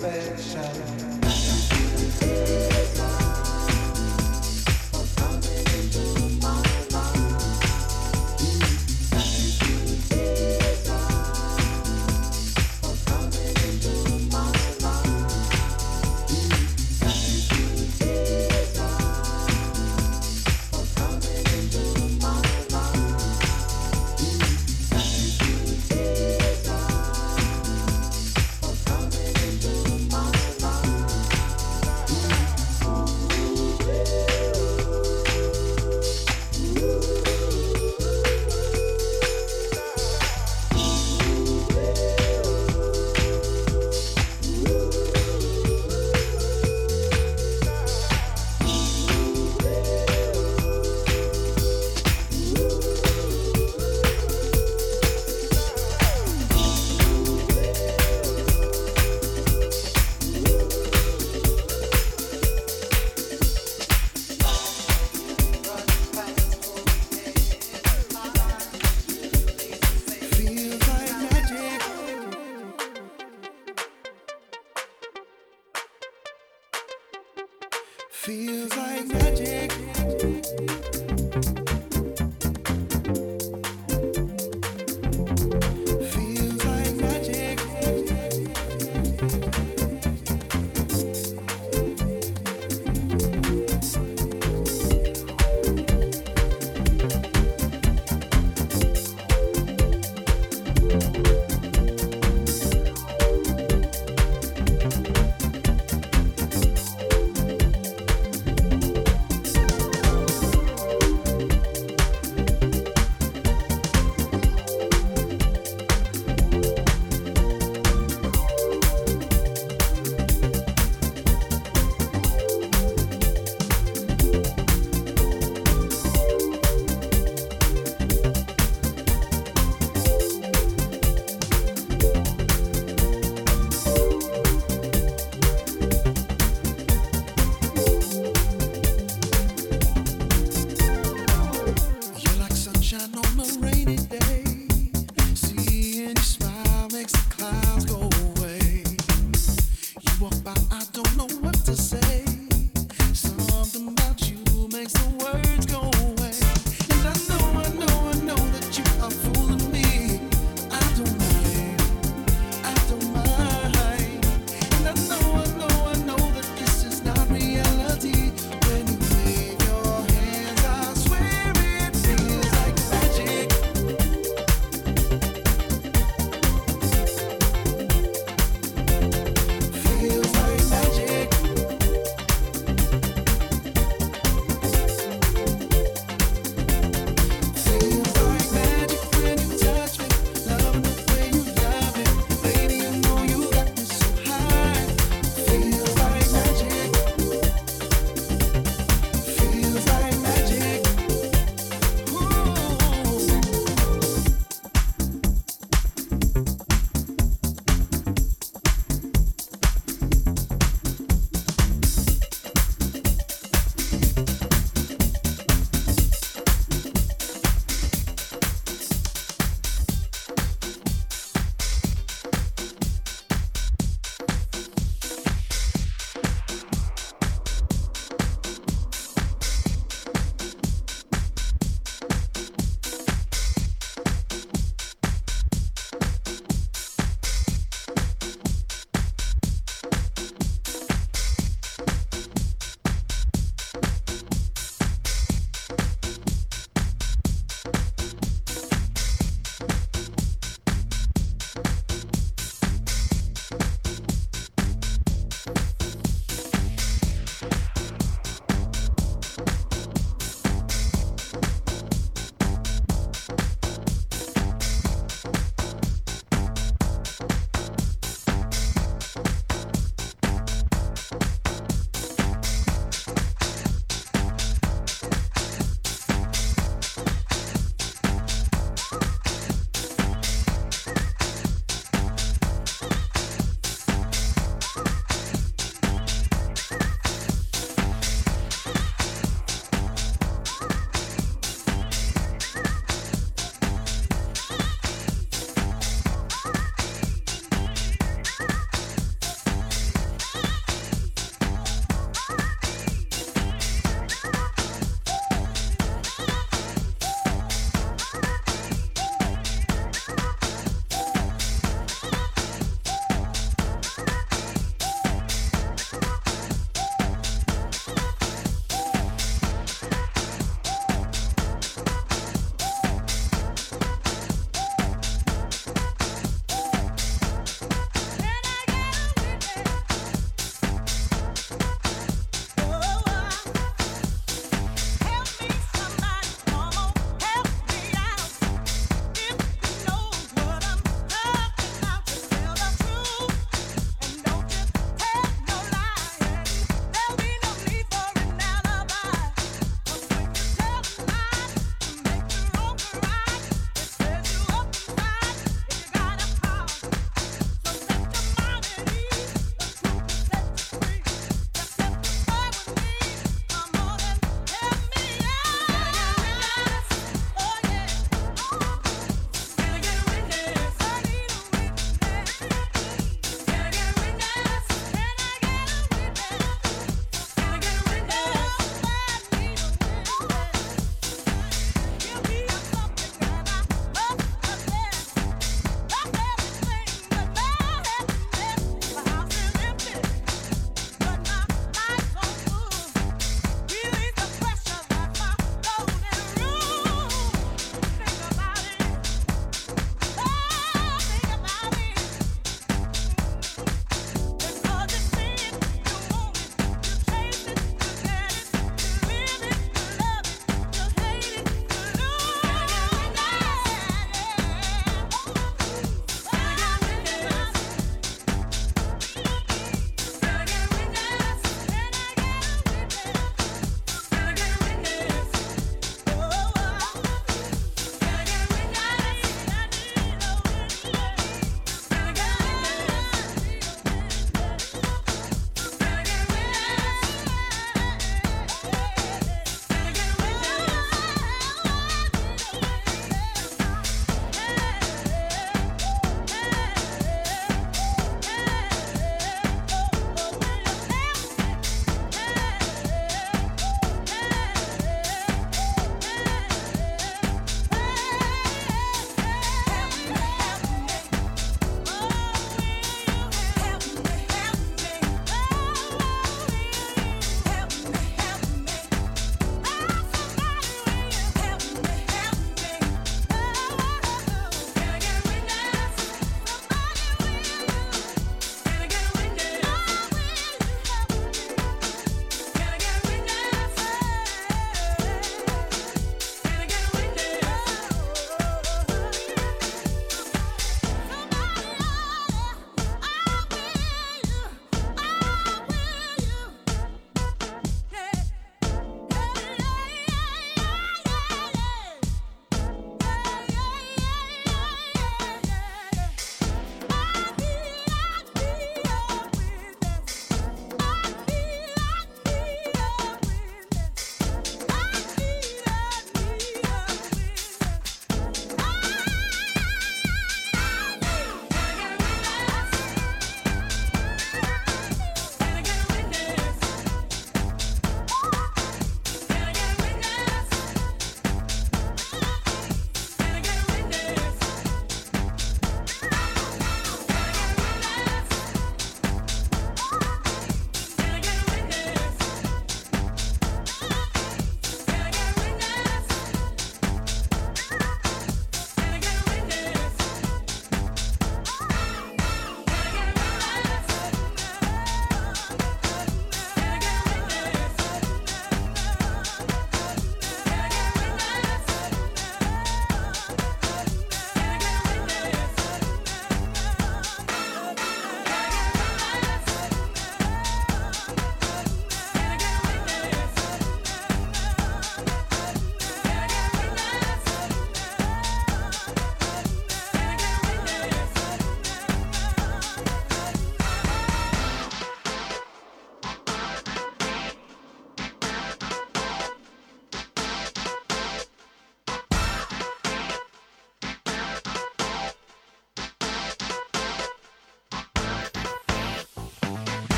special.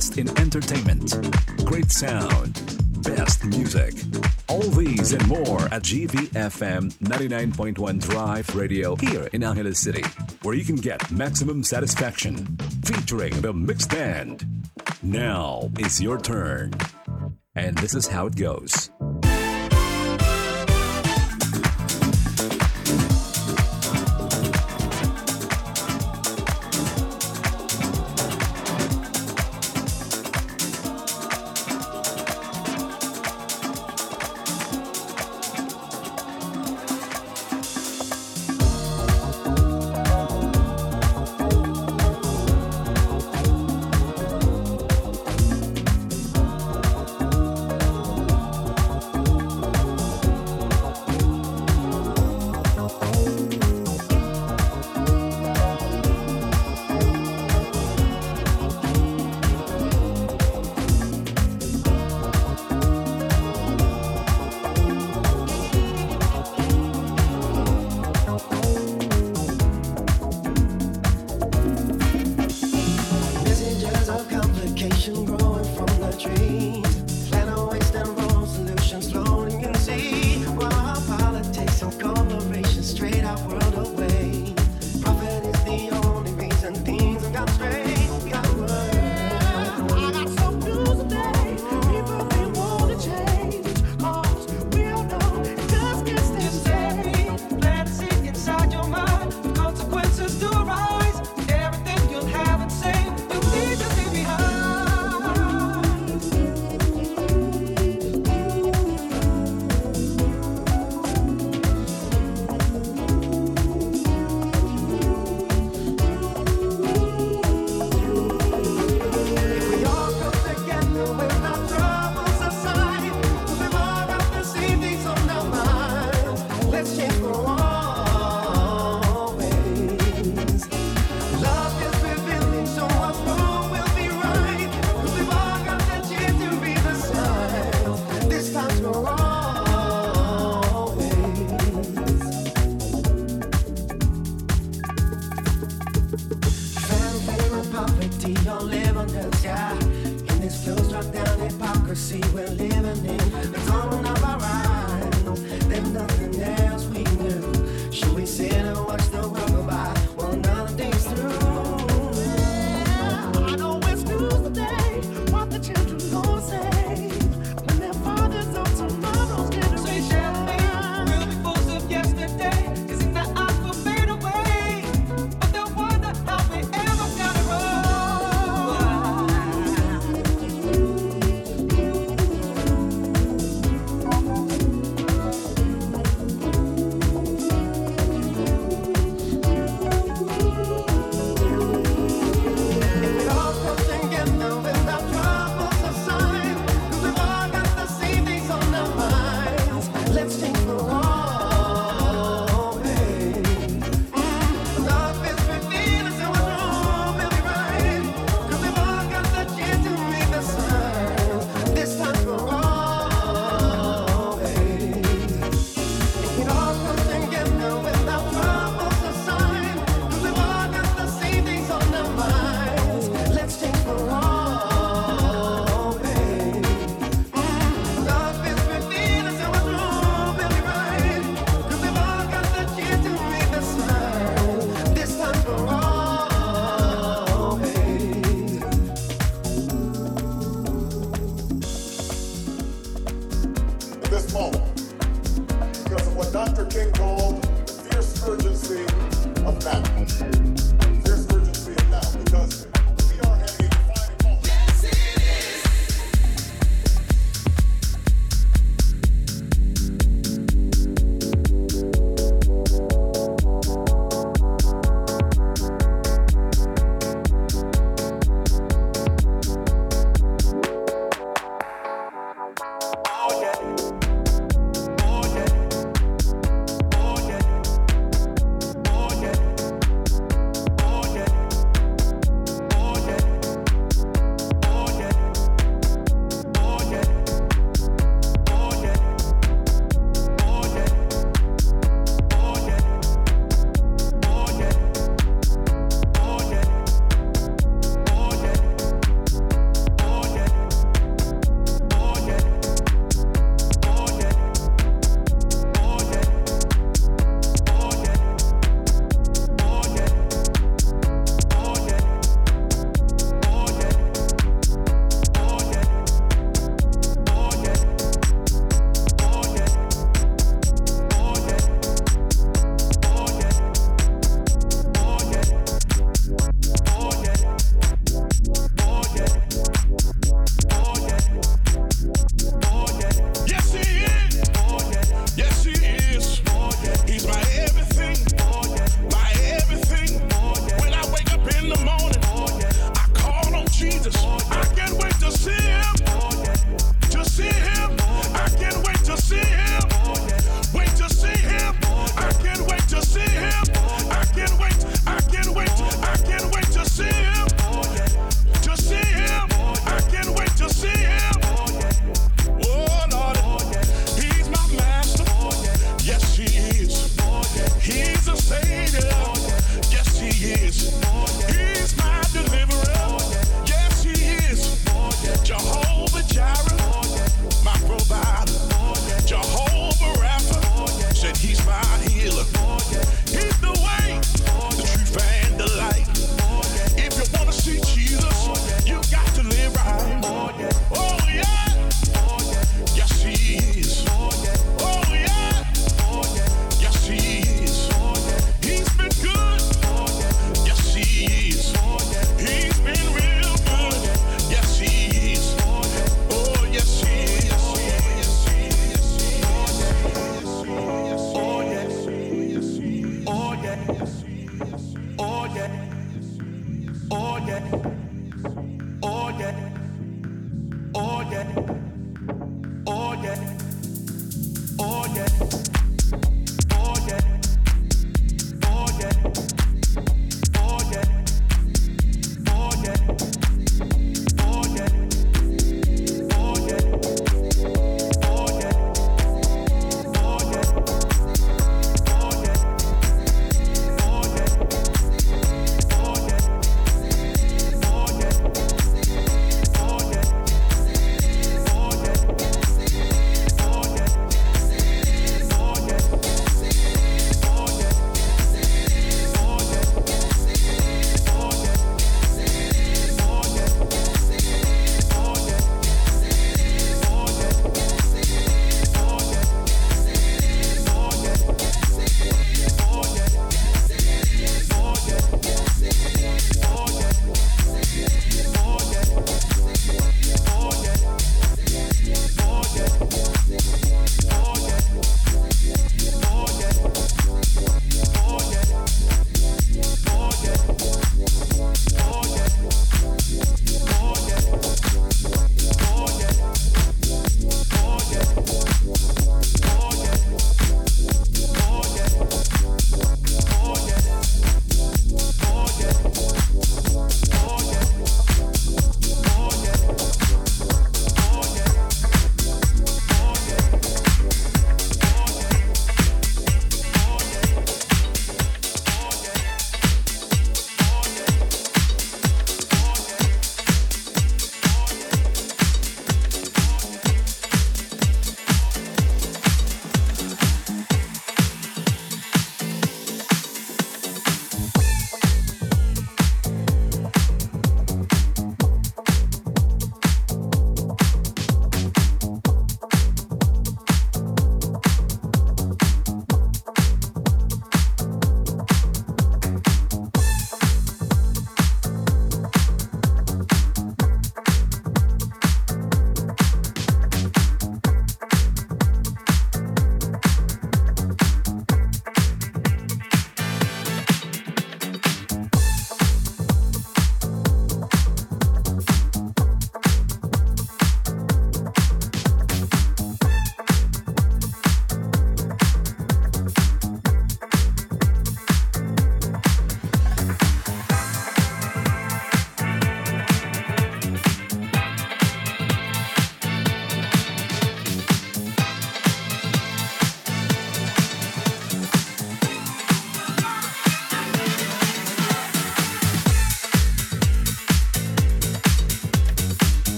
Best in entertainment, great sound, best music. All these and more at GVFM 99.1 Drive Radio here in Angeles City, where you can get maximum satisfaction. Featuring the mixed band. Now is your turn. And this is how it goes.